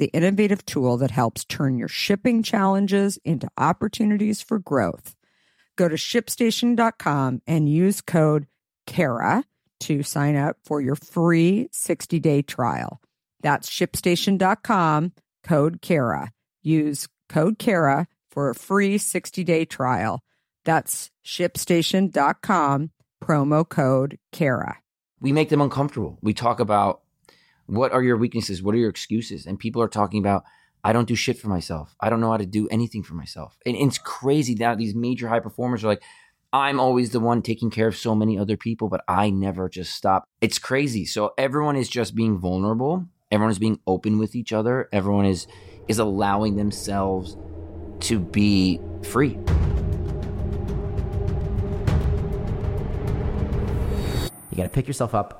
the innovative tool that helps turn your shipping challenges into opportunities for growth. Go to shipstation.com and use code KARA to sign up for your free 60 day trial. That's shipstation.com, code KARA. Use code KARA for a free 60 day trial. That's shipstation.com, promo code KARA. We make them uncomfortable. We talk about what are your weaknesses? What are your excuses? And people are talking about, I don't do shit for myself. I don't know how to do anything for myself. And, it's crazy that these major high performers are like, I'm always the one taking care of so many other people, but I never just stop. It's crazy. So everyone is just being vulnerable. Everyone is being open with each other. Everyone is is allowing themselves to be free. You got to pick yourself up,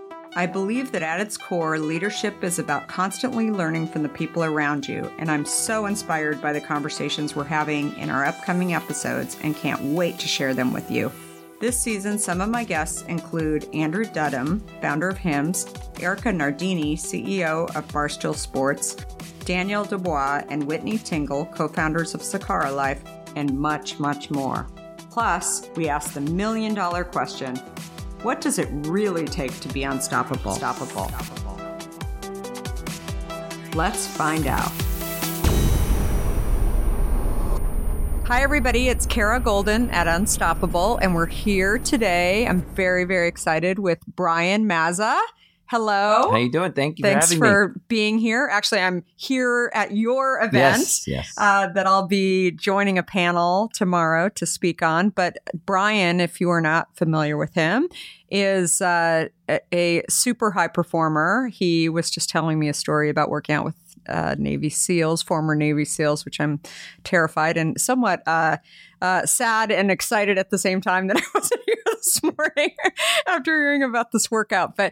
I believe that at its core, leadership is about constantly learning from the people around you, and I'm so inspired by the conversations we're having in our upcoming episodes and can't wait to share them with you. This season, some of my guests include Andrew Dudum, founder of Hims, Erica Nardini, CEO of Barstool Sports, Danielle DuBoise and Whitney Tingle, co founders of Sakara Life, and much, much more. Plus, we ask the million dollar question what does it really take to be unstoppable? Unstoppable. Let's find out. Hi, everybody. It's Kara Golden at Unstoppable, and we're here today. I'm very, very excited with Brian Mazza. Hello. How you doing? Thank you. Thanks for, for being here. Actually, I'm here at your event yes, yes. Uh, that I'll be joining a panel tomorrow to speak on. But Brian, if you are not familiar with him, is uh, a super high performer. He was just telling me a story about working out with uh, Navy SEALs, former Navy SEALs, which I'm terrified and somewhat uh, uh, sad and excited at the same time that I wasn't here this morning after hearing about this workout. But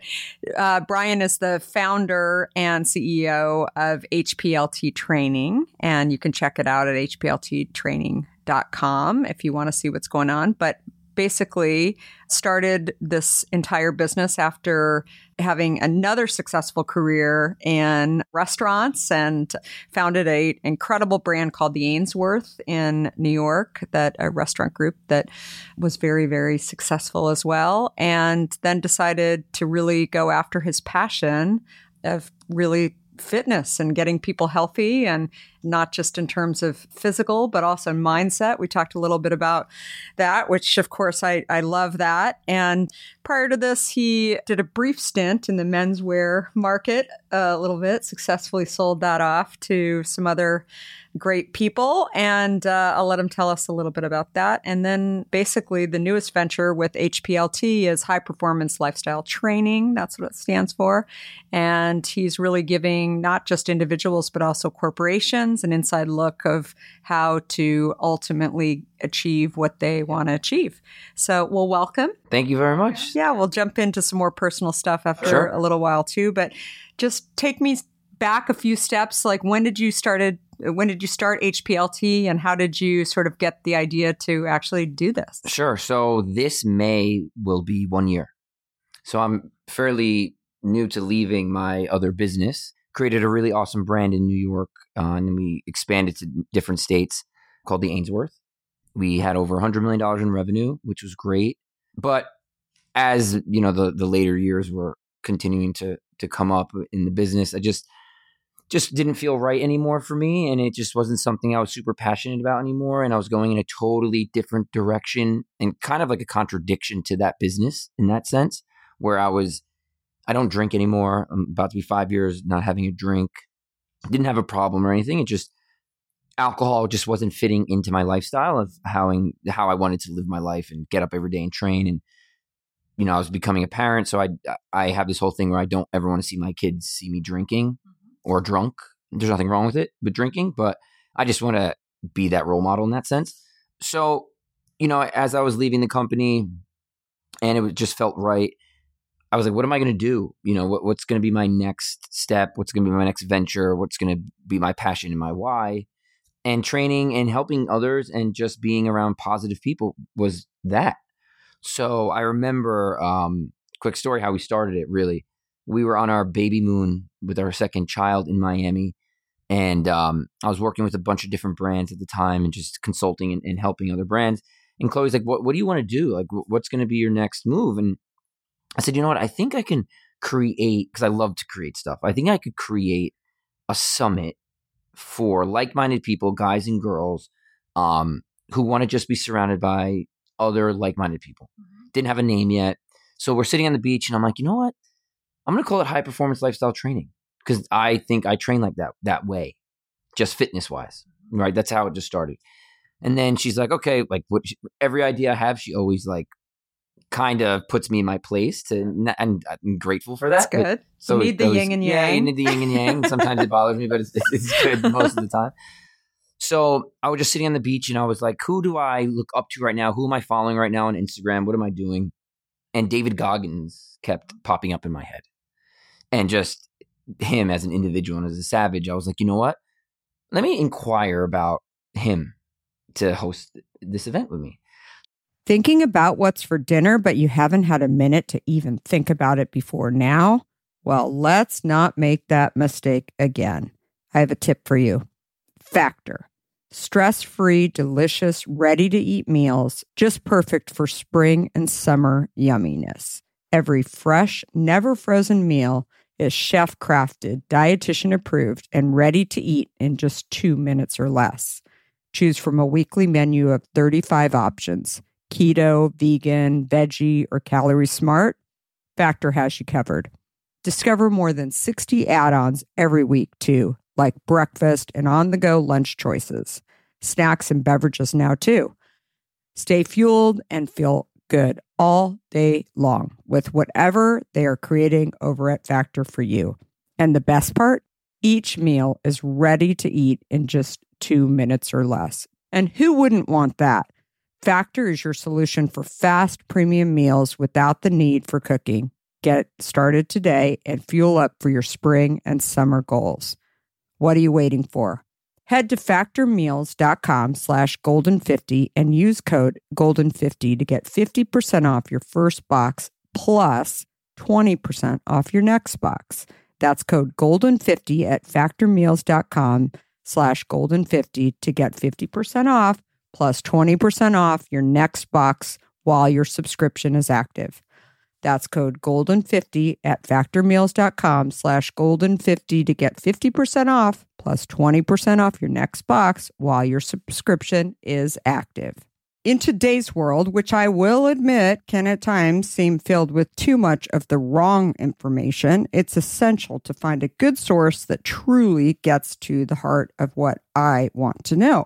uh, Brian is the founder and CEO of HPLT Training, and you can check it out at hplttraining.com if you want to see what's going on. But basically started this entire business after having another successful career in restaurants and founded a incredible brand called the Ainsworth in New York that a restaurant group that was very very successful as well and then decided to really go after his passion of really fitness and getting people healthy and not just in terms of physical, but also mindset. We talked a little bit about that, which of course I, I love that. And prior to this, he did a brief stint in the menswear market a little bit, successfully sold that off to some other great people. And uh, I'll let him tell us a little bit about that. And then basically, the newest venture with HPLT is high performance lifestyle training. That's what it stands for. And he's really giving not just individuals, but also corporations an inside look of how to ultimately achieve what they want to achieve. So we'll welcome. Thank you very much. Yeah, we'll jump into some more personal stuff after Sure. a little while too. But just take me back a few steps. Like when did you started? When did you start HPLT, and how did you sort of get the idea to actually do this? Sure. So this May will be one year. So I'm fairly new to leaving my other business. Created a really awesome brand in New York, uh, and we expanded to different states called the Ainsworth. We had over $100 million in revenue, which was great. But as you know, the the later years were continuing to to come up in the business, I just just didn't feel right anymore for me and it just wasn't something I was super passionate about anymore and I was going in a totally different direction and kind of like a contradiction to that business in that sense where I was I don't drink anymore. I'm about to be 5 years not having a drink. Didn't have a problem or anything. It just alcohol just wasn't fitting into my lifestyle of how how I wanted to live my life and get up every day and train and you know, I was becoming a parent so I I have this whole thing where I don't ever want to see my kids see me drinking mm-hmm. or drunk. There's nothing wrong with it with drinking, but I just want to be that role model in that sense. So, you know, as I was leaving the company and it was- just felt right, I was like, what am I going to do? You know, what, what's going to be my next step? What's going to be my next venture? What's going to be my passion and my why? And training and helping others and just being around positive people was that. So I remember, um, quick story how we started it really we were on our baby moon with our second child in Miami. And um, I was working with a bunch of different brands at the time and just consulting and, and helping other brands. And Chloe's like, what, what do you want to do? Like, what's going to be your next move? And I said, you know what? I think I can create, because I love to create stuff. I think I could create a summit for like minded people, guys and girls, um, who want to just be surrounded by other like minded people. Didn't have a name yet. So we're sitting on the beach, and I'm like, you know what? I'm going to call it high performance lifestyle training because I think I train like that that way, just fitness wise, right? That's how it just started. And then she's like, okay, like what, every idea I have, she always like kind of puts me in my place to, and I'm grateful for that. That's good. so you need the goes- yin and Yeah, you yang. need the yin and yang. Sometimes it bothers me, but it's, it's good most of the time. So I was just sitting on the beach and I was like, who do I look up to right now? Who am I following right now on Instagram? What am I doing? And David Goggins kept popping up in my head. And just him as an individual and as a savage, I was like, you know what? Let me inquire about him to host this event with me. Thinking about what's for dinner, but you haven't had a minute to even think about it before now? Well, let's not make that mistake again. I have a tip for you Factor. Stress free, delicious, ready to eat meals, just perfect for spring and summer yumminess. Every fresh, never frozen meal is chef crafted, dietitian approved, and ready to eat in just two minutes or less. Choose from a weekly menu of 35 options keto, vegan, veggie, or calorie smart. Factor has you covered. Discover more than 60 add ons every week, too, like breakfast and on the go lunch choices, snacks and beverages now, too. Stay fueled and feel good all day long with whatever they are creating over at Factor for you. And the best part each meal is ready to eat in just two minutes or less. And who wouldn't want that? Factor is your solution for fast premium meals without the need for cooking. Get started today and fuel up for your spring and summer goals. What are you waiting for? Head to factormeals.com slash golden50 and use code golden50 to get 50% off your first box plus 20% off your next box. That's code golden50 at factormeals.com slash golden50 to get 50% off plus 20% off your next box while your subscription is active. That's code GOLDEN50 at factormeals.com slash GOLDEN50 to get 50% off plus 20% off your next box while your subscription is active. In today's world, which I will admit can at times seem filled with too much of the wrong information, it's essential to find a good source that truly gets to the heart of what I want to know.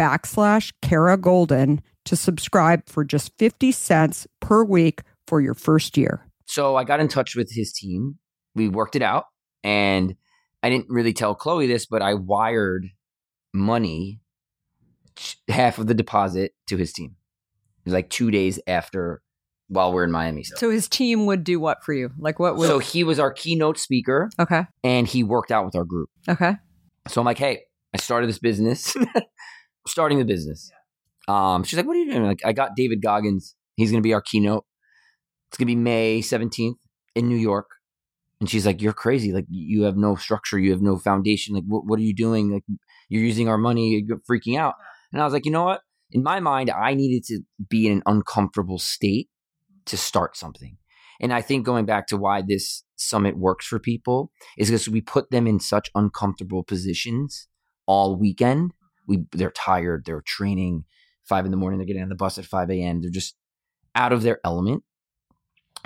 backslash Kara Golden to subscribe for just 50 cents per week for your first year. So I got in touch with his team. We worked it out. And I didn't really tell Chloe this, but I wired money, half of the deposit to his team. It was like two days after while we're in Miami. So, So his team would do what for you? Like what would so he was our keynote speaker Okay. and he worked out with our group. Okay. So I'm like, hey, I started this business. starting the business. Um, she's like, what are you doing? Like, I got David Goggins. He's going to be our keynote. It's going to be May 17th in New York. And she's like, you're crazy. Like, you have no structure. You have no foundation. Like, what, what are you doing? Like, you're using our money. You're freaking out. And I was like, you know what? In my mind, I needed to be in an uncomfortable state to start something. And I think going back to why this summit works for people is because we put them in such uncomfortable positions all weekend. We they're tired, they're training five in the morning, they're getting on the bus at 5 a.m. They're just out of their element.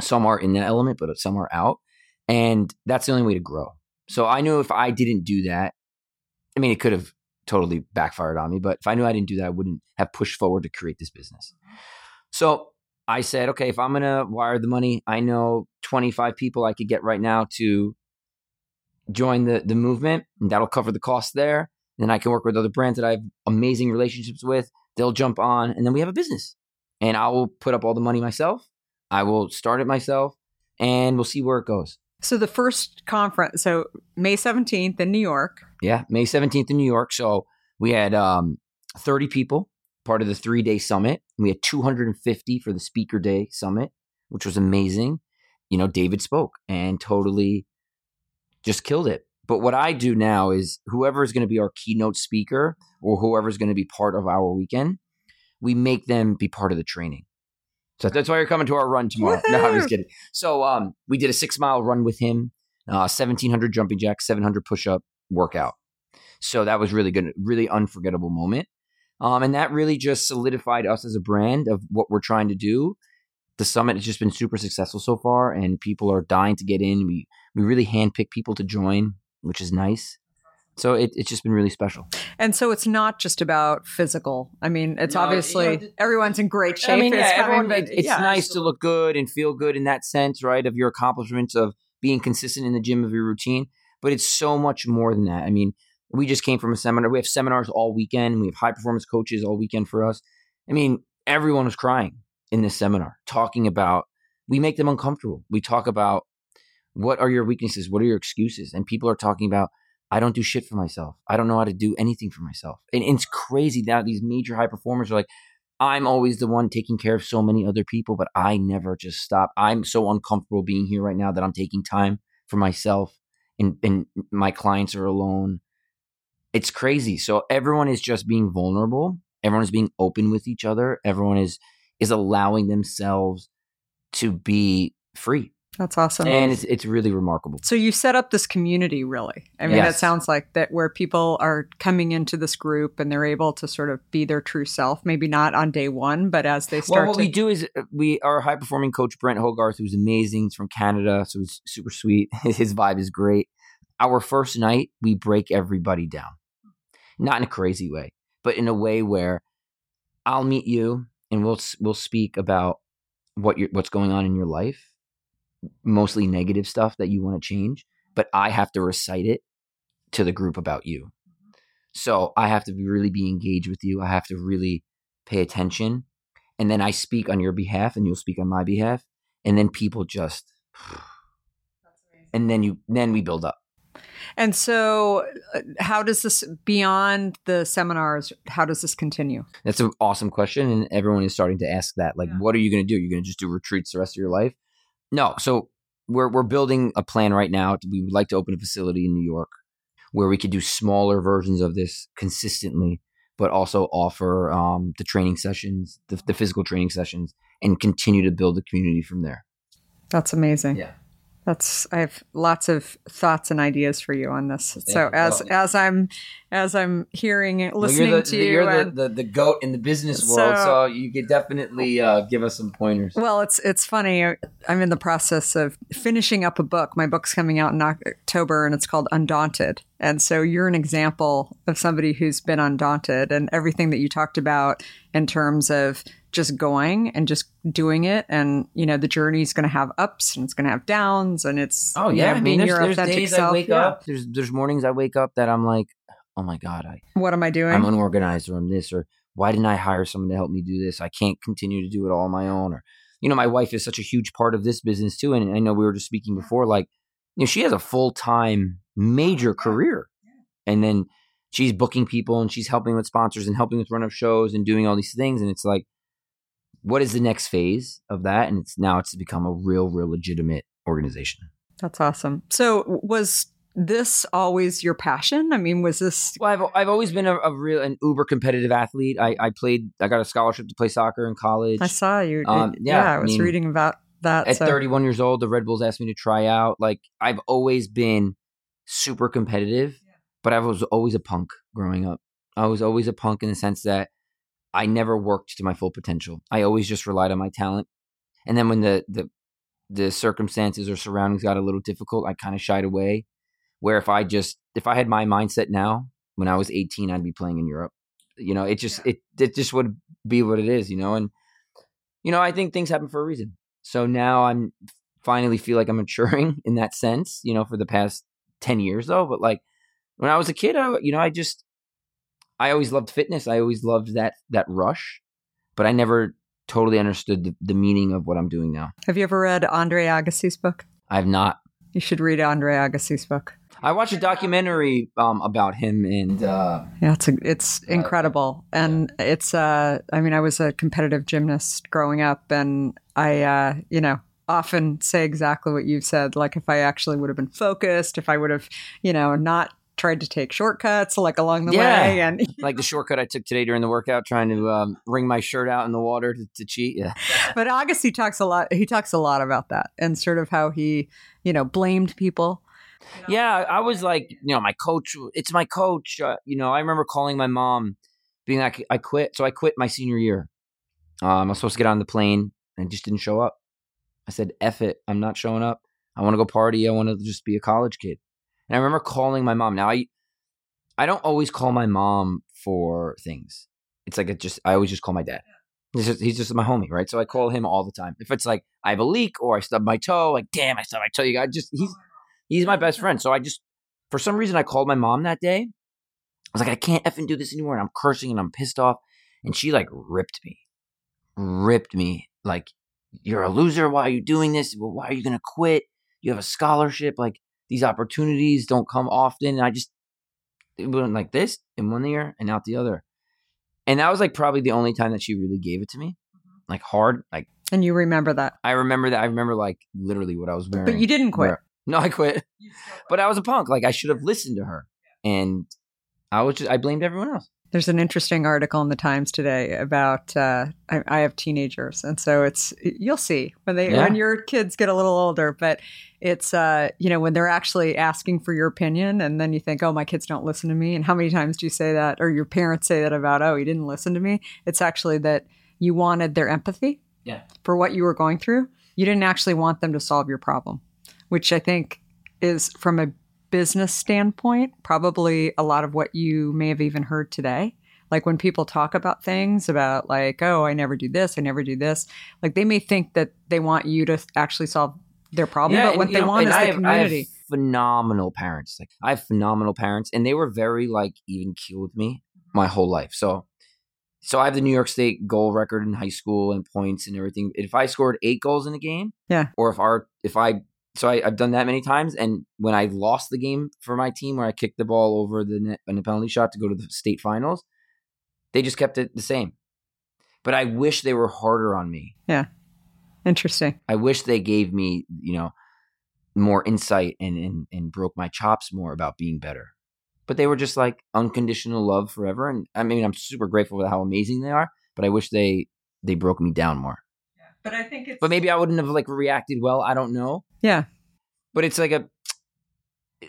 Some are in that element, but some are out. And that's the only way to grow. So I knew if I didn't do that, I mean, it could have totally backfired on me, but if I knew I didn't do that, I wouldn't have pushed forward to create this business. So I said, okay, if I'm going to wire the money, I know 25 people I could get right now to join the, the movement, and that'll cover the cost there. Then I can work with other brands that I have amazing relationships with. They'll jump on, and then we have a business. And I will put up all the money myself. I will start it myself, and we'll see where it goes. So the first conference, so May 17th in New York. Yeah, May 17th in New York. So we had um, 30 people, part of the three day summit. We had 250 for the speaker day summit, which was amazing. You know, David spoke and totally just killed it. But what I do now is whoever is going to be our keynote speaker or whoever is going to be part of our weekend, we make them be part of the training. So that's why you're coming to our run tomorrow. No, I'm just kidding. So um, we did a six mile run with him, uh, 1700 jumping jacks, 700 push up workout. So that was really good, really unforgettable moment. Um, and that really just solidified us as a brand of what we're trying to do. the summit has just been super successful so far, and people are dying to get in. We we really handpick people to join, which is nice. So it, it's just been really special. And so it's not just about physical. I mean, it's No, obviously you know, everyone's in great shape. I mean, It's yeah, coming, everyone, but it- it's yeah. nice to look good and feel good in that sense, right? Of your accomplishments of being consistent in the gym of your routine. But it's so much more than that. I mean, we just came from a seminar. We have seminars all weekend. We have high performance coaches all weekend for us. I mean, everyone was crying in this seminar, talking about, we make them uncomfortable. We talk about what are your weaknesses? What are your excuses? And people are talking about, I don't do shit for myself. I don't know how to do anything for myself. And, it's crazy now. These major high performers are like, I'm always the one taking care of so many other people, but I never just stop. I'm so uncomfortable being here right now that I'm taking time for myself and, and my clients are alone. It's crazy. So everyone is just being vulnerable. Everyone is being open with each other. Everyone is is allowing themselves to be free. That's awesome. And it's it's really remarkable. so you set up this community, really. I mean, that sounds like that where people are coming into this group and they're able to sort of be their true self. Maybe not on day one, but as they start. Well, what to. we do is uh, we our high performing coach Brent Hogarth, who's amazing. He's from Canada, so he's super sweet. His vibe is great. Our first night, we break everybody down, not in a crazy way, but in a way where I'll meet you and we'll we'll speak about what you what's going on in your life, mostly negative stuff that you want to change. But I have to recite it to the group about you. So I have to be, really be engaged with you. I have to really pay attention and then I speak on your behalf and you'll speak on my behalf and then people just and then you then we build up. and so, uh, how does this, beyond the seminars, how does this continue? That's an awesome question and everyone is starting to ask that like Yeah. what are you going to do? Are You're going to just do retreats the rest of your life? No. So we're we're building a plan right now. We would like to open a facility in New York where we could do smaller versions of this consistently but also offer um, the training sessions, the, the physical training sessions and continue to build the community from there. That's amazing. Yeah. That's I have lots of thoughts and ideas for you on this. So you. as Well- as I'm as I'm hearing it, Well, listening you're the, to you, you're the, the, the goat in the business world, So- so you could definitely uh, give us some pointers. well, it's it's funny. I'm in the process of finishing up a book. My book's coming out in October, and it's called Undaunted. And so you're an example of somebody who's been undaunted, and everything that you talked about in terms of just going and just doing it, and you know the journey's going to have ups and it's going to have downs, and it's Oh yeah, I being mean, there's, your there's authentic days self. I wake Yeah. up. There's there's mornings I wake up that I'm like, oh my god, I What am I doing? I'm unorganized or I'm this or why didn't I hire someone to help me do this? I can't continue to do it all on my own. Or you know, my wife is such a huge part of this business too, and I know we were just speaking before, like you know, she has a full time major career, and then she's booking people and she's helping with sponsors and helping with run up shows and doing all these things, and it's like what is the next phase of that? And it's now it's become a real, real legitimate organization. That's awesome. So was this always your passion? I mean, was this Well, I've I've always been a, a real an uber competitive athlete. I, I played. I got a scholarship to play soccer in college. I saw you. Um, it- yeah, I I was mean, reading about that. At so- 31 years old, the Red Bulls asked me to try out. Like I've always been super competitive, but I was always a punk growing up. I was always a punk in the sense that I never worked to my full potential. I always just relied on my talent. And then when the the the circumstances or surroundings got a little difficult, I kind of shied away. Where if I just if I had my mindset now, when I was 18, I'd be playing in Europe. You know, it just it it just would be what it is, you know, and you know, I think things happen for a reason. So now I'm finally feel like I'm maturing in that sense, you know, for the past 10 years though, but like when I was a kid, I, you know, I just I always loved fitness. I always loved that that rush, but I never totally understood the, the meaning of what I'm doing now. Have you ever read Andre Agassi's book? I've not. You should read Andre Agassi's book. I watched a documentary um, about him, and uh, Yeah, it's a, it's incredible, and it's. Uh, I mean, I was a competitive gymnast growing up, and I, uh, you know, often say exactly what you've said. Like, if I actually would have been focused, if I would have, you know, not tried to take shortcuts like along the Yeah. way, and like the shortcut I took today during the workout, trying to um, wring my shirt out in the water to, to cheat. Yeah, but Agassi talks a lot. He talks a lot about that and sort of how he, you know, blamed people. yeah. I was like, you know, my coach. It's my coach. Uh, you know, I remember calling my mom, being like, I quit. So I quit my senior year. Um, I was supposed to get on the plane and I just didn't show up. I said, F it, I'm not showing up. I want to go party. I want to just be a college kid. And I remember calling my mom. Now I I don't always call my mom for things. It's like it just I always just call my dad. He's just, he's just my homie, right? So I call him all the time. If it's like I have a leak or I stubbed my toe, like damn, I stubbed my toe. You got just he's he's my best friend. So I just for some reason I called my mom that day. I was like, I can't effing do this anymore, and I'm cursing and I'm pissed off. And she like ripped me, ripped me like you're a loser. Why are you doing this? Why are you gonna quit? You have a scholarship. Like these opportunities don't come often. And I just it went like this in one ear and out the other. And that was like probably the only time that she really gave it to me, mm-hmm. like hard. Like And you remember that. I remember that. I remember like literally what I was wearing. But you didn't quit. where- No, I quit. But I was a punk. Like I should have listened to her, and I was just I blamed everyone else. There's an interesting article in the Times today about uh, I, I have teenagers, and so it's you'll see when they Yeah. when your kids get a little older. But it's uh, you know when they're actually asking for your opinion, and then you think, oh, my kids don't listen to me. And how many times do you say that, or your parents say that about, oh, he didn't listen to me? It's actually that you wanted their empathy Yeah. for what you were going through. You didn't actually want them to solve your problem, which I think is from a business standpoint, probably a lot of what you may have even heard today. Like when people talk about things about like, oh, I never do this, I never do this, like they may think that they want you to actually solve their problem, but what you they know, want is I the have- community. I have phenomenal parents. Like I have phenomenal parents, and they were very like even keel with me my whole life. So, so I have the New York State goal record in high school and points and everything. If I scored eight goals in a game, Yeah. or if our if I so I, I've done that many times, and when I lost the game for my team, where I kicked the ball over the net in a penalty shot to go to the state finals, they just kept it the same. But I wish they were harder on me. Yeah, interesting. I wish they gave me, you know, more insight and, and and broke my chops more about being better. But they were just like unconditional love forever. And I mean, I'm super grateful for how amazing they are. But I wish they they broke me down more. But I think it's But maybe I wouldn't have like reacted well. I don't know. yeah, But it's like a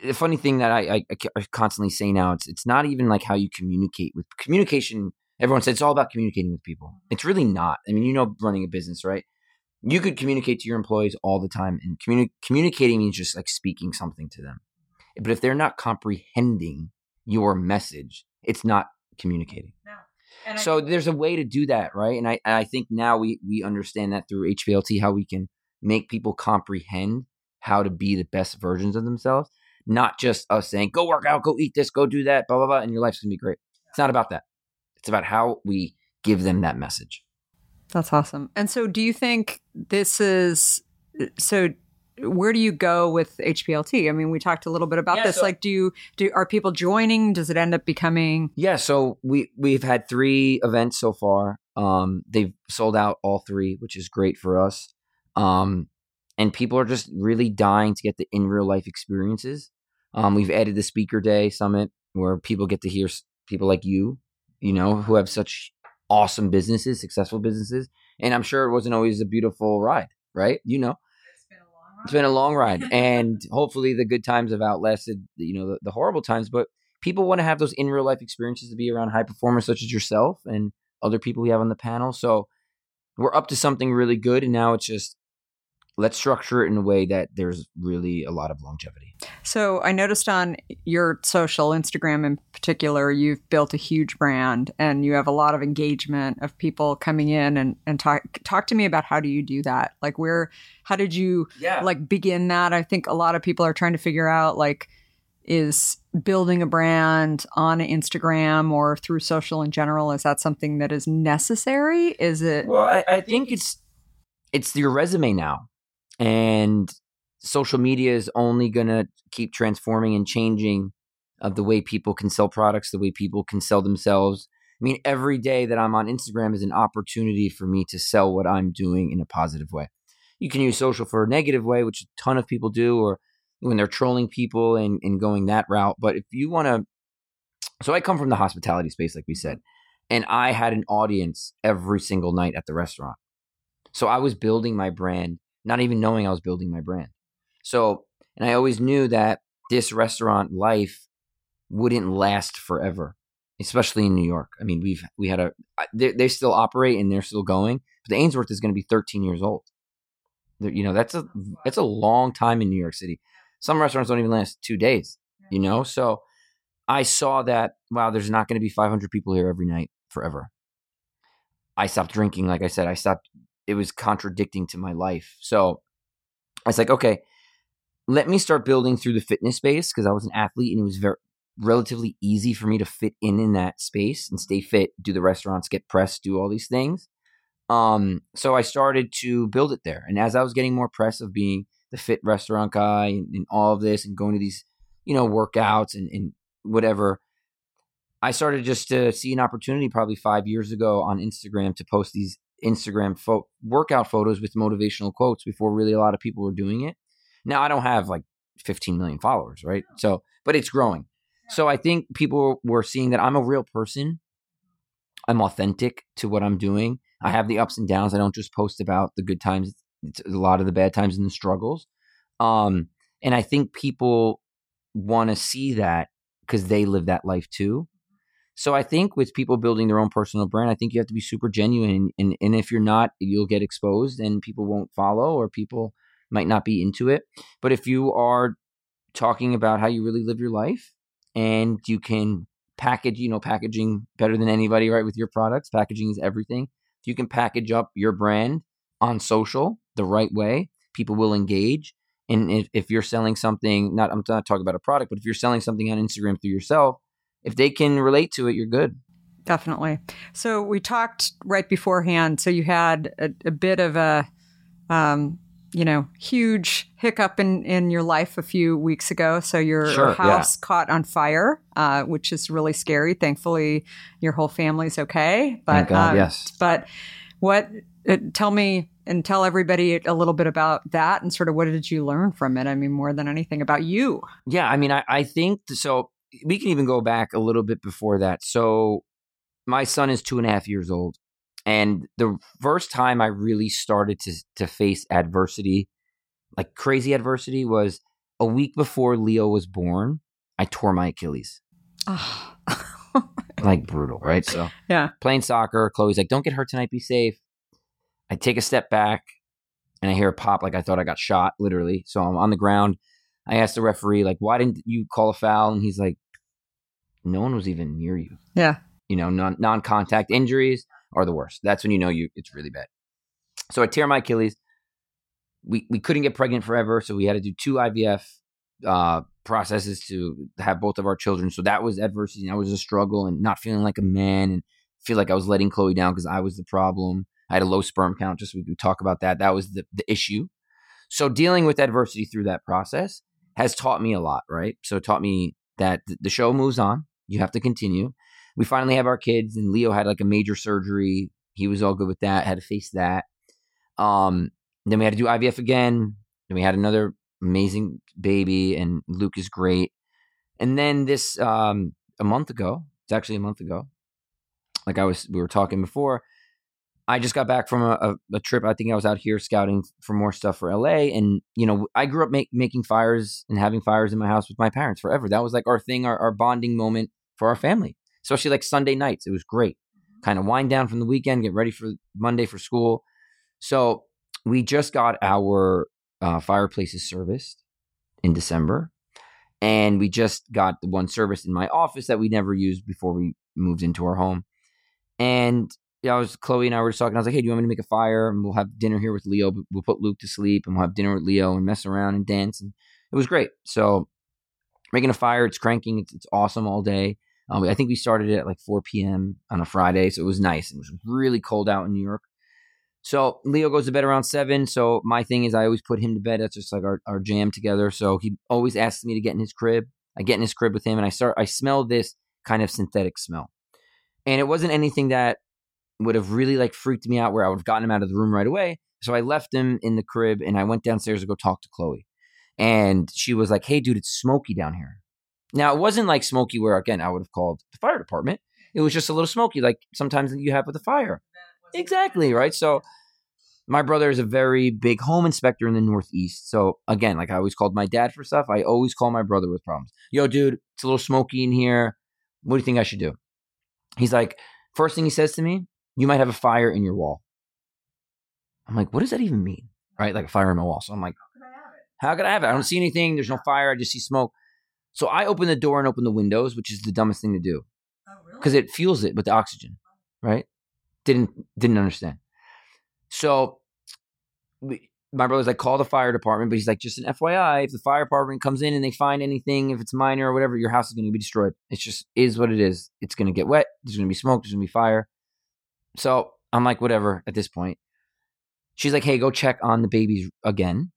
the funny thing that I, I, I constantly say now. It's it's not even like how you communicate with communication. Everyone says it's all about communicating with people. It's really not. I mean, you know, running a business, right? You could communicate to your employees all the time, and communi- communicating means just like speaking something to them. But if they're not comprehending your message, it's not communicating. So there's a way to do that, right? And I and I think now we we understand that through HPLT how we can make people comprehend how to be the best versions of themselves, not just us saying go work out, go eat this, go do that, blah blah blah, and your life's gonna be great. It's not about that. It's about how we give them that message. That's awesome. And so, do you think this is so? Where do you go with HPLT? I mean, we talked a little bit about Yeah, this. so- like, do you do are people joining? Does it end up becoming? Yeah, so we we've had three events so far. Um, they've sold out all three, which is great for us. Um, and people are just really dying to get the in real life experiences. Um, we've added the speaker day summit where people get to hear people like you, you know, who have such awesome businesses, successful businesses. And I'm sure it wasn't always a beautiful ride, right? You know, it's been a long ride, and hopefully the good times have outlasted, you know, the, the horrible times. But people want to have those in real life experiences to be around high performers such as yourself and other people we have on the panel. So we're up to something really good, and now it's just let's structure it in a way that there's really a lot of longevity. So I noticed on your social, Instagram in particular, you've built a huge brand and you have a lot of engagement of people coming in and, and talk talk to me about how do you do that? Like where how did you Yeah, like begin that? I think a lot of people are trying to figure out like is building a brand on Instagram or through social in general, is that something that is necessary? Is it Well, I, I think it's it's your resume now, and social media is only gonna keep transforming and changing of the way people can sell products, the way people can sell themselves. I mean, every day that I'm on Instagram is an opportunity for me to sell what I'm doing in a positive way. You can use social for a negative way, which a ton of people do, or when they're trolling people and, and going that route. But if you want to, so I come from the hospitality space, like we said, and I had an audience every single night at the restaurant. So I was building my brand, not even knowing I was building my brand. So, and I always knew that this restaurant life wouldn't last forever. especially in New York. I mean, we've we had a they, they still operate and they're still going, but the Ainsworth is going to be 13 years old. You know, that's a that's a long time in New York City. Some restaurants don't even last two days. You know, so I saw that wow, there's not going to be 500 people here every night forever. I stopped drinking. Like I said, I stopped. It was contradicting to my life. So I was like, okay, let me start building through the fitness space because I was an athlete and it was very relatively easy for me to fit in in that space and stay fit, do the restaurants, get press, do all these things. Um, so I started to build it there. And as I was getting more press of being the fit restaurant guy and, and all of this and going to these, you know, workouts and, and whatever, I started just to see an opportunity probably five years ago on Instagram to post these Instagram fo- workout photos with motivational quotes before really a lot of people were doing it. Now I don't have like 15 million followers, right? So, but it's growing. So I think people were seeing that I'm a real person. I'm authentic to what I'm doing. I have the ups and downs. I don't just post about the good times. It's a lot of the bad times and the struggles. Um, and I think people want to see that because they live that life too. So I think with people building their own personal brand, I think you have to be super genuine. And, and if you're not, you'll get exposed and people won't follow or people might not be into it. But if you are talking about how you really live your life and you can package, you know, packaging better than anybody, right? With your products, packaging is everything. If you can package up your brand on social the right way, people will engage. And if, if you're selling something, not I'm not talking about a product, but if you're selling something on Instagram through yourself, if they can relate to it, you're good. Definitely. So we talked right beforehand. So you had a, a bit of a, um, you know, huge hiccup in, in your life a few weeks ago. So your Sure, house caught on fire, uh, which is really scary. Thankfully, your whole family's okay. But God, um, yes. But what? Uh, tell me and tell everybody a little bit about that and sort of what did you learn from it? I mean, more than anything about you. Yeah, I mean, I, I think so. We can even go back a little bit before that. So, my son is two and a half years old, and the first time I really started to to face adversity, like crazy adversity, was a week before Leo was born. I tore my Achilles, Oh. like brutal, right? So, yeah. playing soccer, Chloe's like, "Don't get hurt tonight. Be safe." I take a step back, and I hear a pop, like I thought I got shot, literally. So I'm on the ground. I asked the referee, like, "Why didn't you call a foul?" And he's like, "No one was even near you." Yeah. you know non non contact injuries are the worst. That's when you know you it's really bad. So I tear my Achilles. We we couldn't get pregnant forever, so we had to do two IVF uh, processes to have both of our children. So that was adversity. That was a struggle, and not feeling like a man, and feel like I was letting Chloe down because I was the problem. I had a low sperm count. Just so we could talk about that. That was the the issue. So dealing with adversity through that process has taught me a lot, right? So it taught me that the show moves on. You have to continue. We finally have our kids and leo had like a major surgery. He was all good with that had to face that. Um then we had to do ivf again. Then we had another amazing baby and luke is great. And then this um a month ago it's actually a month ago like i was we were talking before i just got back from a, a, a trip. I think i was out here scouting for more stuff for la and you know i grew up make, making fires and having fires in my house with my parents forever. That was like our thing our, our bonding moment for our family especially like Sunday nights. It was great. Kind of wind down from the weekend, get ready for Monday for school. So we just got our uh, fireplaces serviced in December, and we just got the one service in my office that we never used before we moved into our home. And yeah, I was Chloe and I were just talking. I was like, "Hey, do you want me to make a fire? And we'll have dinner here with Leo. We'll put Luke to sleep, and we'll have dinner with Leo and mess around and dance." And it was great. So making a fire, it's cranking. It's, it's awesome all day. Um, I think we started it at like 4 p.m. on a Friday, so it was nice. It was really cold out in New York. So Leo goes to bed around seven. So my thing is, I always put him to bed. That's just like our, our jam together. So he always asks me to get in his crib. I get in his crib with him, and I start. I smell this kind of synthetic smell, and it wasn't anything that would have really like freaked me out where I would have gotten him out of the room right away. So I left him in the crib, and I went downstairs to go talk to Chloe, and she was like, "Hey, dude, it's smoky down here." Now it wasn't like smoky where again I would have called the fire department. It was just a little smoky, like sometimes you have with a fire. Exactly right. So my brother is a very big home inspector in the Northeast. So again, like I always called my dad for stuff. I always call my brother with problems. Yo, dude, it's a little smoky in here. What do you think I should do? He's like, first thing he says to me, you might have a fire in your wall. I'm like, what does that even mean? Right? Like a fire in my wall. So I'm like, how could I have it? I don't see anything. There's no fire. I just see smoke. So I open the door and open the windows, which is the dumbest thing to do oh, because it fuels it with the oxygen, right? Didn't didn't understand. So we, my brother's like, call the fire department, but he's like, just an FYI, if the fire department comes in and they find anything, if it's minor or whatever, your house is going to be destroyed. It's just is what it is. It's going to get wet. There's going to be smoke. There's going to be fire. So I'm like, whatever. At this point, she's like, hey, go check on the babies again.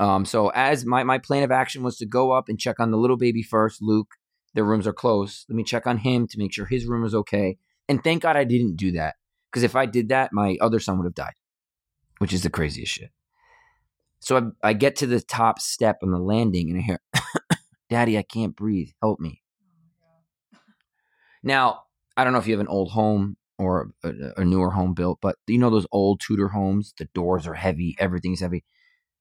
Um, so as my my plan of action was to go up and check on the little baby first, Luke. Their rooms are close. Let me check on him to make sure his room is okay. And thank God I didn't do that because if I did that, my other son would have died, which is the craziest shit. So I, I get to the top step on the landing and I hear, Daddy, I can't breathe. Help me. Now, I don't know if you have an old home or a, a newer home built, but you know those old Tudor homes? The doors are heavy, everything's heavy.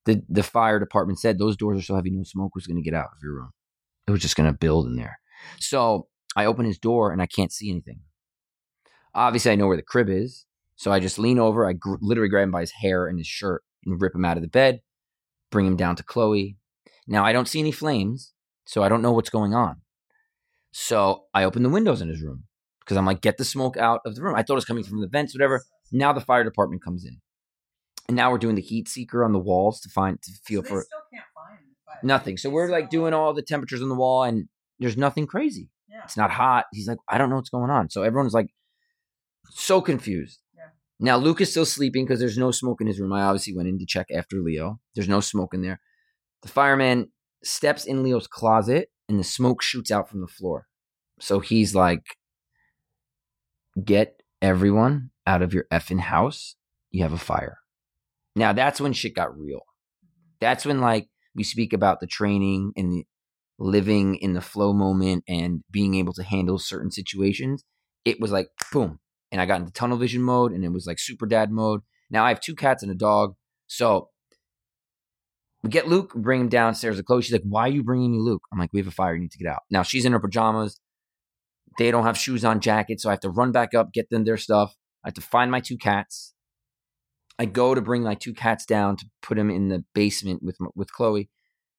The, the fire department said those doors are so heavy, no smoke was going to get out of your room. It was just going to build in there. So I open his door and I can't see anything. Obviously, I know where the crib is. So I just lean over. I gr- literally grab him by his hair and his shirt and rip him out of the bed, bring him down to Chloe. Now, I don't see any flames, so I don't know what's going on. So I open the windows in his room because I'm like, get the smoke out of the room. I thought it was coming from the vents, whatever. Now the fire department comes in. And now we're doing the heat seeker on the walls to find, to feel So for still can't find but nothing. So we're like doing all the temperatures on the wall and there's nothing crazy. Yeah. It's not hot. He's like, I don't know what's going on. So everyone's like so confused. Yeah. Now Luke is still sleeping because there's no smoke in his room. I obviously went in to check after Leo. There's no smoke in there. The fireman steps in Leo's closet and the smoke shoots out from the floor. So he's like, Get everyone out of your effing house. You have a fire. Now that's when shit got real. That's when like we speak about the training and living in the flow moment and being able to handle certain situations. It was like boom. And I got into tunnel vision mode and it was like super dad mode. Now I have two cats and a dog. So we get Luke, bring him downstairs to Chloe. She's like, Why are you bringing me Luke? I'm like, We have a fire. You need to get out. Now she's in her pajamas. They don't have shoes on, jackets. So I have to run back up, get them their stuff. I have to find my two cats. I go to bring my two cats down to put them in the basement with with Chloe.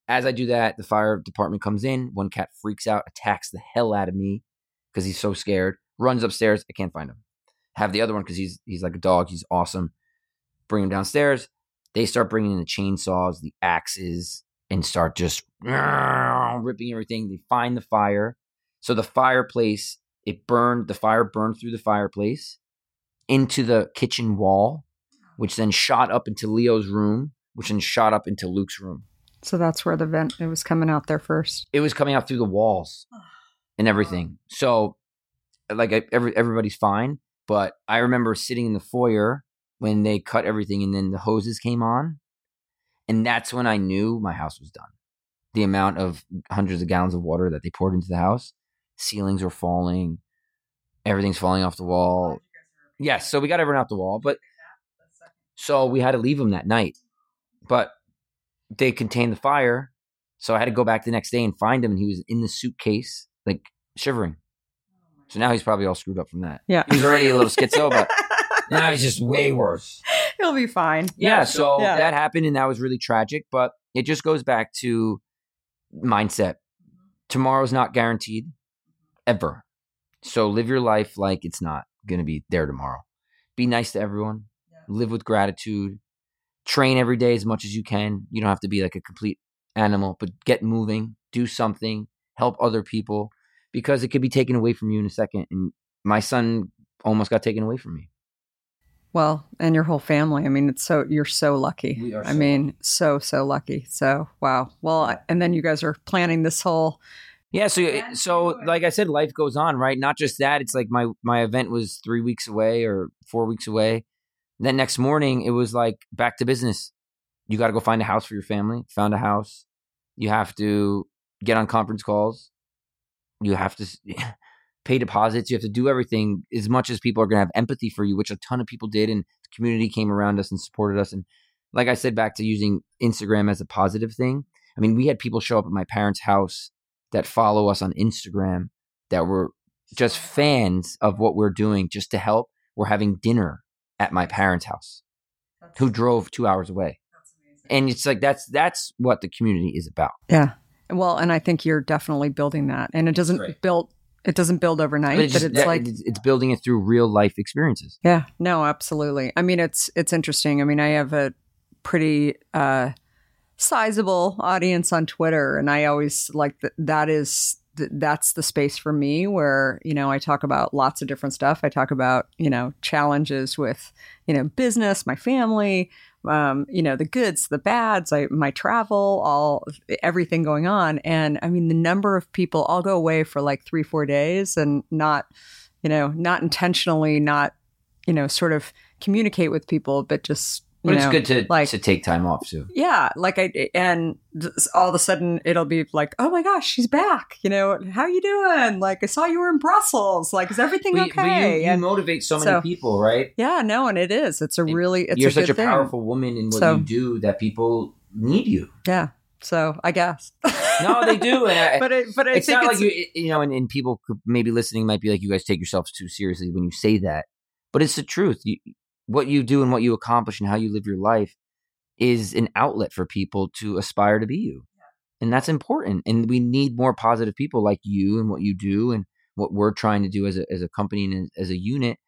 As I do that, the fire department comes in. One cat freaks out, attacks the hell out of me because he's so scared. Runs upstairs. I can't find him. Have the other one because he's he's like a dog. He's awesome. Bring him downstairs. They start bringing in the chainsaws, the axes, and start just ripping everything. They find the fire. So the fireplace, it burned. The fire burned through the fireplace into the kitchen wall, which then shot up into Leo's room, which then shot up into Luke's room. So that's where the vent it was coming out there first. It was coming out through the walls and everything. So, like, I- every, everybody's fine. But I remember sitting in the foyer when they cut everything and then the hoses came on. And that's when I knew my house was done. The amount of hundreds of gallons of water that they poured into the house, ceilings were falling, everything's falling off the wall. Yes, so we got everyone out the wall, but so we had to leave them that night. But they contained the fire, so I had to go back the next day and find him, and he was in the suitcase, like shivering. So now he's probably all screwed up from that. Yeah. He was already a little schizo, but now he's just way worse. He'll be fine. Yeah, so Yeah. that happened, and that was really tragic. But it just goes back to mindset. Tomorrow's not guaranteed, ever. So live your life like it's not going to be there tomorrow. Be nice to everyone. Live with gratitude. Train every day as much as you can. You don't have to be like a complete animal, but get moving. Do something. Help other people because it could be taken away from you in a second. And my son almost got taken away from me. Well, and your whole family. I mean, it's so you're so lucky. We are I so mean, so so lucky. So wow. Well, and then you guys are planning this whole. Yeah, so so like I said, life goes on, right? Not just that. It's like my my event was three weeks away or four weeks away. Then next morning, it was like back to business. You got to go find a house for your family. Found a house. You have to get on conference calls. You have to pay deposits. You have to do everything as much as people are going to have empathy for you, which a ton of people did, and the community came around us and supported us. And like I said, back to using Instagram as a positive thing. I mean, we had people show up at my parents' house that follow us on Instagram that were just fans of what we're doing just to help. We're having dinner at my parents' house, who drove two hours away. And it's like that's that's what the community is about. Yeah. Well, and I think you're definitely building that, and it doesn't Right. build. It doesn't build overnight, But but, it's, just, it's that- like it's it's building it through real life experiences. Yeah, no, absolutely. I mean, it's it's interesting. I mean, I have a pretty uh, sizable audience on Twitter, and I always like that. That is th- that's the space for me where you know I talk about lots of different stuff. I talk about you know challenges with you know business, my family, um, you know the goods, the bads, I, my travel, all everything going on. And I mean, the number of people, I'll go away for like three, four days, and not you know not intentionally, not you know sort of communicate with people, but just But it's good to like to take time off too. yeah, like I and all of a sudden it'll be like, oh my gosh, she's back. You know, how you doing? Like I saw you were in Brussels. Like is everything But, you- but okay? you, you and motivate so many so- people, right? yeah, no, and it is. It's a really it's You're a such a thing. powerful woman in what So- you do that people need you. Yeah. So I guess. No, they do, I- but it, but I it's not it's like you, you know, and, and people maybe listening might be like, you guys take yourselves too seriously when you say that, but it's the truth. You, what you do and what you accomplish and how you live your life is an outlet for people to aspire to be you, and that's important. And we need more positive people like you and what you do and what we're trying to do as a as a company and as a unit,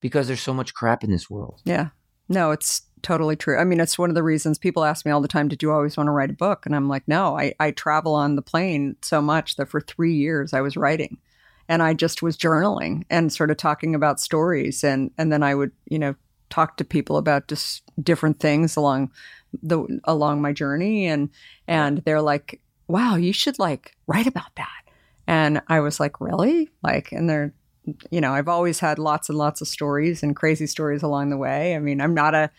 because there's so much crap in this world. Yeah. No, it's totally true. I mean, it's one of the reasons people ask me all the time, did you always want to write a book? And I'm like, no, I, I travel on the plane so much that for three years I was writing and I just was journaling and sort of talking about stories. And, and then I would, you know, talk to people about just different things along the, along my journey. And, and they're like, wow, you should like write about that. And I was like, really? Like, and they're, you know, I've always had lots and lots of stories and crazy stories along the way. I mean, I'm not a,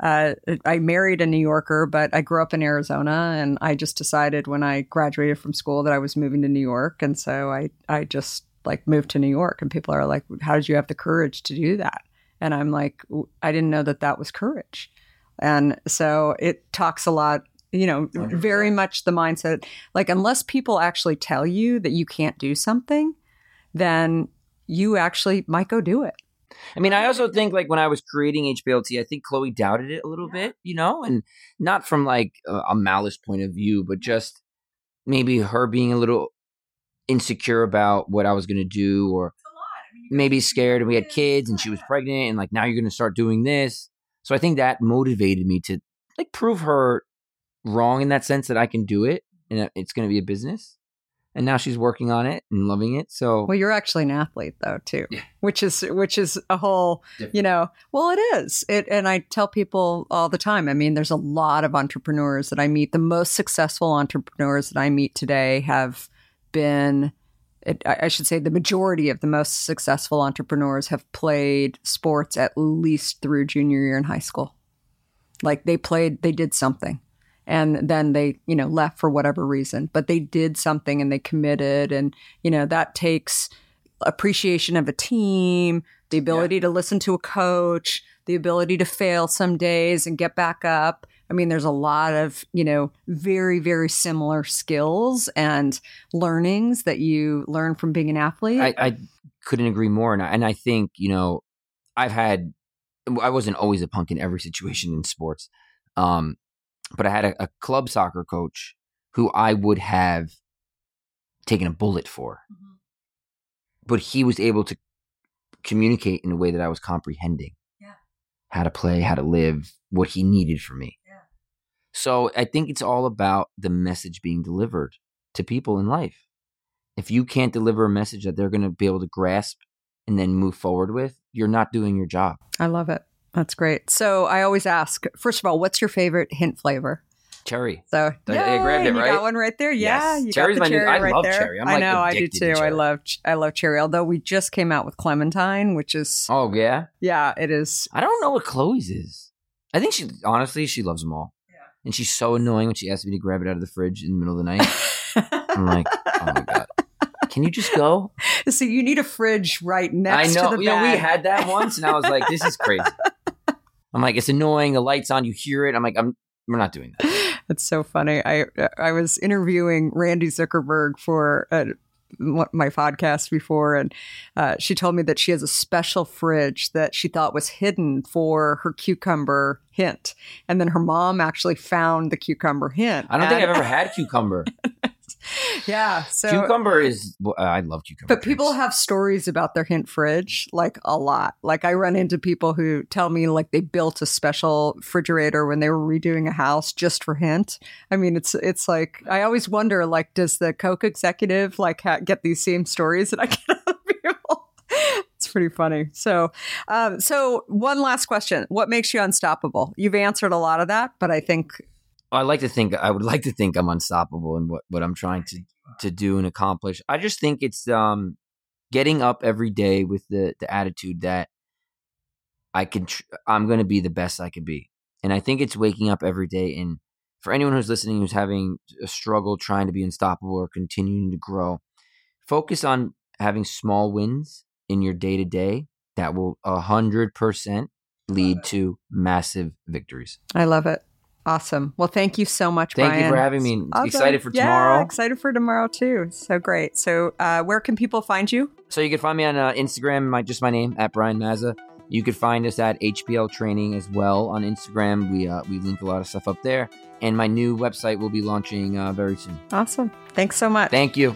uh, I married a New Yorker, but I grew up in Arizona, and I just decided when I graduated from school that I was moving to New York, and so I, I just like moved to New York, and people are like, "How did you have the courage to do that?" And I'm like, I didn't know that that was courage, and so it talks a lot. You know, 100%. very much the mindset. Like, unless people actually tell you that you can't do something, then you actually might go do it. I mean, I also think like when I was creating HPLT, I think Chloe doubted it a little bit, you know, and not from like a, a malice point of view, but just maybe her being a little insecure about what I was going to do or maybe scared and we had kids and she was pregnant and like now you're going to start doing this. So I think that motivated me to like prove her wrong in that sense that I can do it and that it's going to be a business. And now she's working on it and loving it. So Well, you're actually an athlete though too, Yeah. which is which is a whole you know. Well, it is it, and I tell people all the time. I mean, there's a lot of entrepreneurs that I meet. The most successful entrepreneurs that I meet today have been. It, I I should say the majority of the most successful entrepreneurs have played sports at least through junior year in high school. Like they played, they did something. And then they you know left for whatever reason but they did something and they committed. And you know that takes appreciation of a team the ability to listen to a coach the ability to fail some days and get back up i mean there's a lot of you know very very similar skills and learnings that you learn from being an athlete I, I couldn't agree more, and I, and I think you know I've had I wasn't always a punk in every situation in sports, um, but I had a, a club soccer coach who I would have taken a bullet for, but he was able to communicate in a way that I was comprehending. Yeah. How to play, how to live, what he needed from me. Yeah. So I think it's all about the message being delivered to people in life if you can't deliver a message that they're going to be able to grasp and then move forward with, you're not doing your job. i love it that's great so i always ask first of all what's your favorite hint flavor Cherry. So I- I grabbed yay, it, you got one right there. Yeah, Yes. you Cherry's got my the new- I right love there. cherry. I'm, I like, know, I do addicted to too. I love, I love cherry. Although we just came out with clementine, which is Oh yeah. yeah, it is. I don't know what Chloe's is. I think she honestly she loves them all. And she's so annoying when she asks me to grab it out of the fridge in the middle of the night. I'm like, oh my god. Can you just go? so you need a fridge right next I know. to the You know, we had that once, and I was like, this is crazy. I'm like, it's annoying. The lights on, you hear it. I'm like, I'm. We're not doing that. It's so funny. I I was interviewing Randi Zuckerberg for a, my podcast before, and uh, she told me that she has a special fridge that she thought was hidden for her cucumber hint, and then her mom actually found the cucumber hint. I don't think I've ever had cucumber. yeah, so cucumber is. Well, I love cucumber. But people drinks. have stories about their hint fridge, like a lot. Like I run into people who tell me like they built a special refrigerator when they were redoing a house just for hint. I mean, it's it's like I always wonder like, does the Coke executive like ha- get these same stories that I get people? it's pretty funny. So, um, so one last question: What makes you unstoppable? You've answered a lot of that, but I think I like to think I would like to think I'm unstoppable in what, what I'm trying to to do and accomplish. I just think it's um getting up every day with the the attitude that I can tr- I'm going to be the best I can be. And I think it's waking up every day and for anyone who's listening who's having a struggle trying to be unstoppable or continuing to grow, focus on having small wins in your day to day that will a hundred percent lead to massive victories. I love it. Awesome. Well, thank you so much, Brian. Thank Brian. you for having me. Awesome. Excited for Yeah, tomorrow. excited for tomorrow too. So great. So, uh, where can people find you? So you can find me on uh, Instagram, my just my name at Brian Mazza. You could find us at HPL Training as well on Instagram. We uh, we link a lot of stuff up there, and my new website will be launching uh, very soon. Awesome. Thanks so much. Thank you.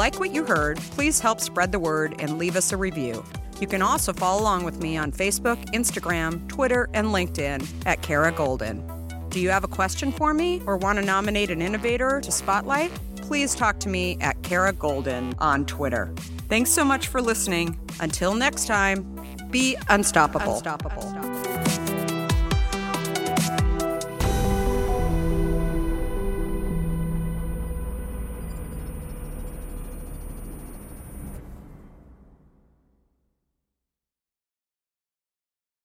Like what you heard, please help spread the word and leave us a review. You can also follow along with me on Facebook, Instagram, Twitter, and LinkedIn at Kara Goldin. Do you have a question for me or want to nominate an innovator to spotlight? Please talk to me at Kara Goldin on Twitter. Thanks so much for listening. Until next time, be unstoppable. unstoppable.